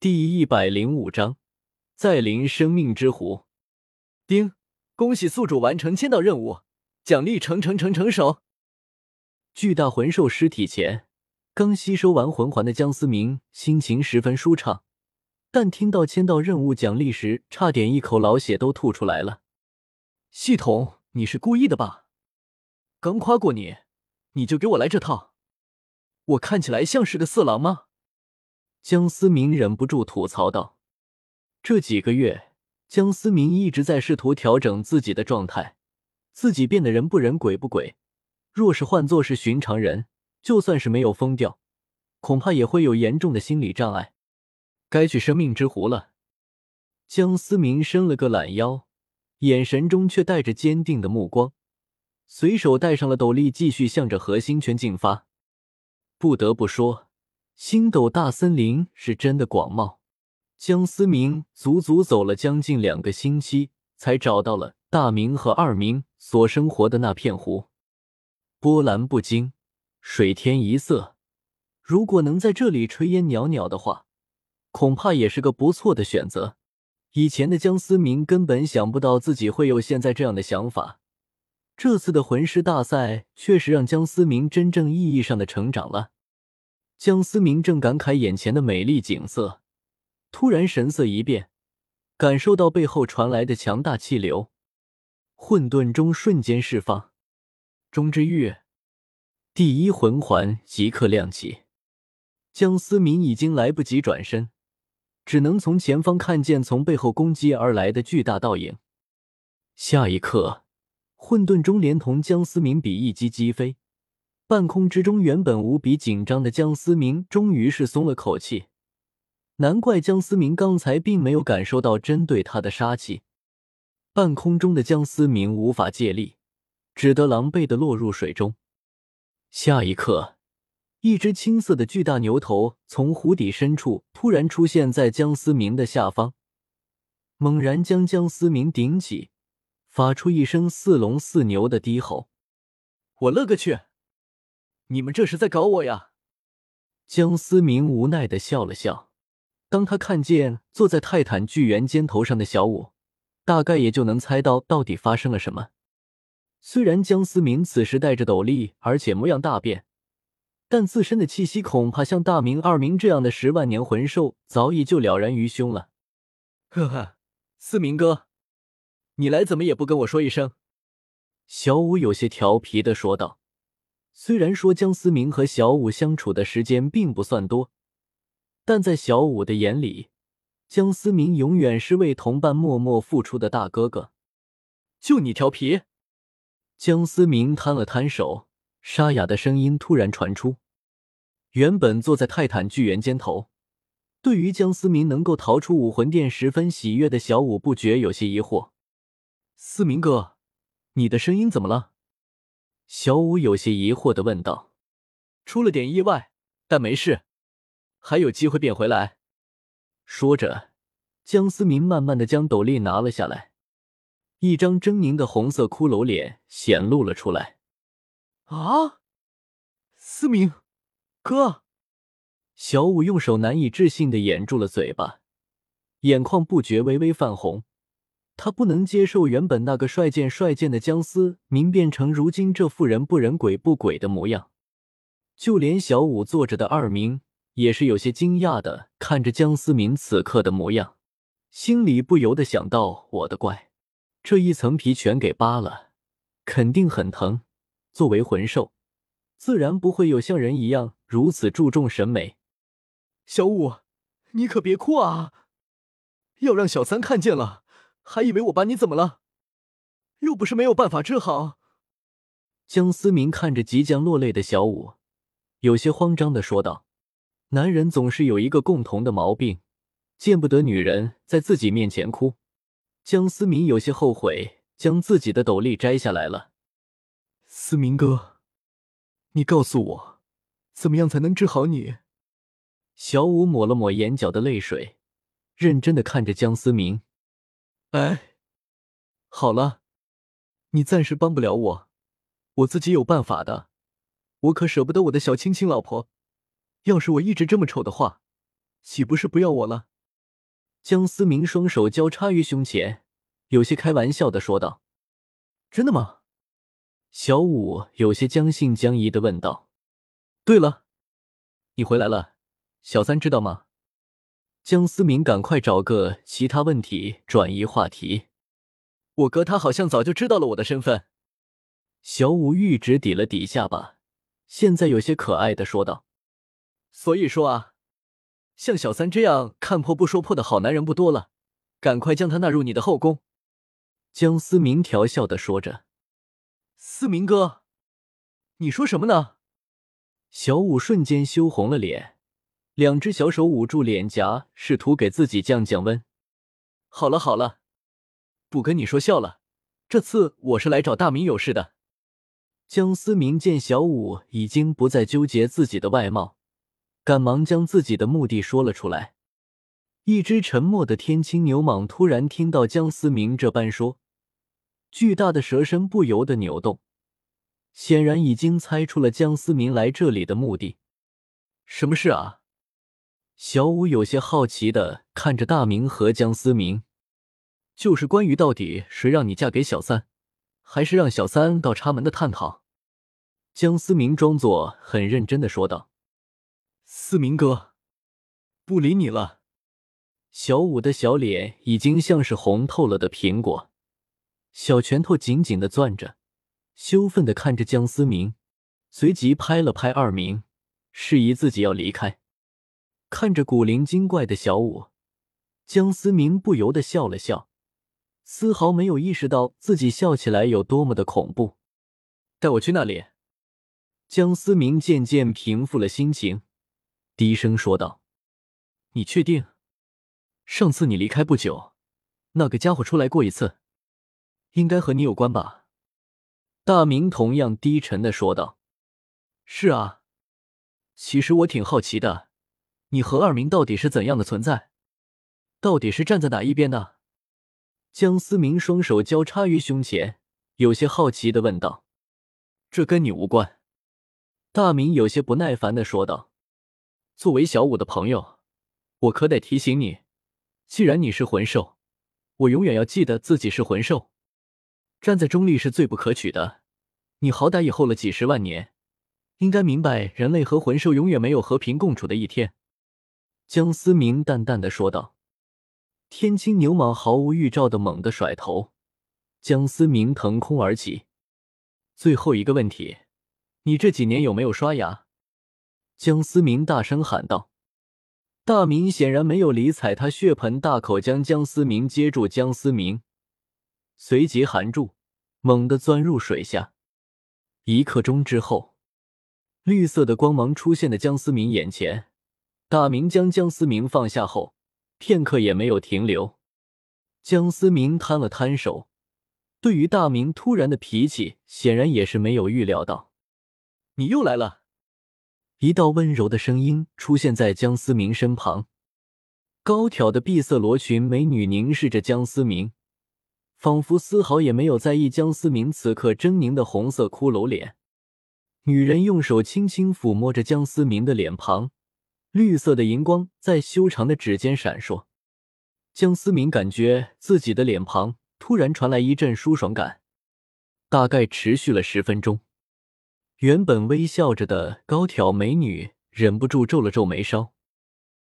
第一百零五章，再临生命之湖。丁，恭喜宿主完成签到任务，奖励成成成成手。巨大魂兽尸体前，刚吸收完魂环的江思明心情十分舒畅，但听到签到任务奖励时，差点一口老血都吐出来了。系统，你是故意的吧？刚夸过你，你就给我来这套？我看起来像是个色狼吗？江思明忍不住吐槽道：“这几个月，江思明一直在试图调整自己的状态，自己变得人不人鬼不鬼。若是换作是寻常人，就算是没有疯掉，恐怕也会有严重的心理障碍。该去生命之湖了。”江思明伸了个懒腰，眼神中却带着坚定的目光，随手戴上了斗笠，继续向着核心圈进发。不得不说。星斗大森林是真的广袤，江思明足足走了将近两个星期，才找到了大明和二明所生活的那片湖，波澜不惊，水天一色。如果能在这里炊烟袅袅的话，恐怕也是个不错的选择。以前的江思明根本想不到自己会有现在这样的想法，这次的魂师大赛确实让江思明真正意义上的成长了。江思明正感慨眼前的美丽景色，突然神色一变，感受到背后传来的强大气流，混沌中瞬间释放。中之玉第一魂环即刻亮起，江思明已经来不及转身，只能从前方看见从背后攻击而来的巨大倒影。下一刻，混沌中连同江思明比一击击飞。半空之中，原本无比紧张的江思明终于是松了口气。难怪江思明刚才并没有感受到针对他的杀气。半空中的江思明无法借力，只得狼狈的落入水中。下一刻，一只青色的巨大牛头从湖底深处突然出现在江思明的下方，猛然将江思明顶起，发出一声似龙似牛的低吼：“我勒个去！”你们这是在搞我呀！江思明无奈的笑了笑。当他看见坐在泰坦巨猿肩头上的小五，大概也就能猜到到底发生了什么。虽然江思明此时戴着斗笠，而且模样大变，但自身的气息恐怕像大明、二明这样的十万年魂兽早已就了然于胸了。呵呵，思明哥，你来怎么也不跟我说一声？小五有些调皮的说道。虽然说江思明和小五相处的时间并不算多，但在小五的眼里，江思明永远是为同伴默默付出的大哥哥。就你调皮！江思明摊了摊手，沙哑的声音突然传出。原本坐在泰坦巨猿肩头，对于江思明能够逃出武魂殿十分喜悦的小五，不觉有些疑惑：“思明哥，你的声音怎么了？”小五有些疑惑的问道：“出了点意外，但没事，还有机会变回来。”说着，江思明慢慢的将斗笠拿了下来，一张狰狞的红色骷髅脸显露了出来。“啊，思明哥！”小五用手难以置信的掩住了嘴巴，眼眶不觉微微泛红。他不能接受原本那个帅贱帅贱的江思明变成如今这副人不人鬼不鬼的模样，就连小五坐着的二明也是有些惊讶的看着江思明此刻的模样，心里不由得想到：我的乖，这一层皮全给扒了，肯定很疼。作为魂兽，自然不会有像人一样如此注重审美。小五，你可别哭啊，要让小三看见了。还以为我把你怎么了？又不是没有办法治好。江思明看着即将落泪的小五，有些慌张的说道：“男人总是有一个共同的毛病，见不得女人在自己面前哭。”江思明有些后悔，将自己的斗笠摘下来了。思明哥，你告诉我，怎么样才能治好你？小五抹了抹眼角的泪水，认真的看着江思明。哎，好了，你暂时帮不了我，我自己有办法的。我可舍不得我的小青青老婆。要是我一直这么丑的话，岂不是不要我了？江思明双手交叉于胸前，有些开玩笑的说道：“真的吗？”小五有些将信将疑的问道：“对了，你回来了，小三知道吗？”江思明赶快找个其他问题转移话题。我哥他好像早就知道了我的身份。小五玉指抵了抵下巴，现在有些可爱的说道：“所以说啊，像小三这样看破不说破的好男人不多了，赶快将他纳入你的后宫。”江思明调笑的说着。思明哥，你说什么呢？小五瞬间羞红了脸，两只小手捂住脸颊，试图给自己降降温。好了好了，不跟你说笑了，这次我是来找大明有事的。江思明见小五已经不再纠结自己的外貌，赶忙将自己的目的说了出来。一只沉默的天青牛蟒突然听到江思明这般说。巨大的蛇身不由得扭动，显然已经猜出了江思明来这里的目的。什么事啊？小五有些好奇的看着大明和江思明，就是关于到底谁让你嫁给小三，还是让小三到插门的探讨。江思明装作很认真的说道：“思明哥，不理你了。”小五的小脸已经像是红透了的苹果。小拳头紧紧的攥着，羞愤的看着江思明，随即拍了拍二明，示意自己要离开。看着古灵精怪的小五，江思明不由得笑了笑，丝毫没有意识到自己笑起来有多么的恐怖。带我去那里。江思明渐渐平复了心情，低声说道：“你确定？上次你离开不久，那个家伙出来过一次。”应该和你有关吧？大明同样低沉的说道：“是啊，其实我挺好奇的，你和二明到底是怎样的存在？到底是站在哪一边的？”江思明双手交叉于胸前，有些好奇的问道：“这跟你无关。”大明有些不耐烦的说道：“作为小五的朋友，我可得提醒你，既然你是魂兽，我永远要记得自己是魂兽。”站在中立是最不可取的。你好歹也活了几十万年，应该明白人类和魂兽永远没有和平共处的一天。”江思明淡淡的说道。天青牛蟒毫无预兆的猛地甩头，江思明腾空而起。最后一个问题，你这几年有没有刷牙？”江思明大声喊道。大明显然没有理睬他，血盆大口将江思明接住。江思明。随即含住，猛地钻入水下。一刻钟之后，绿色的光芒出现在江思明眼前。大明将江思明放下后，片刻也没有停留。江思明摊了摊手，对于大明突然的脾气，显然也是没有预料到。你又来了！一道温柔的声音出现在江思明身旁。高挑的碧色罗裙美女凝视着江思明。仿佛丝毫也没有在意江思明此刻狰狞的红色骷髅脸。女人用手轻轻抚摸着江思明的脸庞，绿色的荧光在修长的指尖闪烁。江思明感觉自己的脸庞突然传来一阵舒爽感，大概持续了十分钟。原本微笑着的高挑美女忍不住皱了皱眉梢。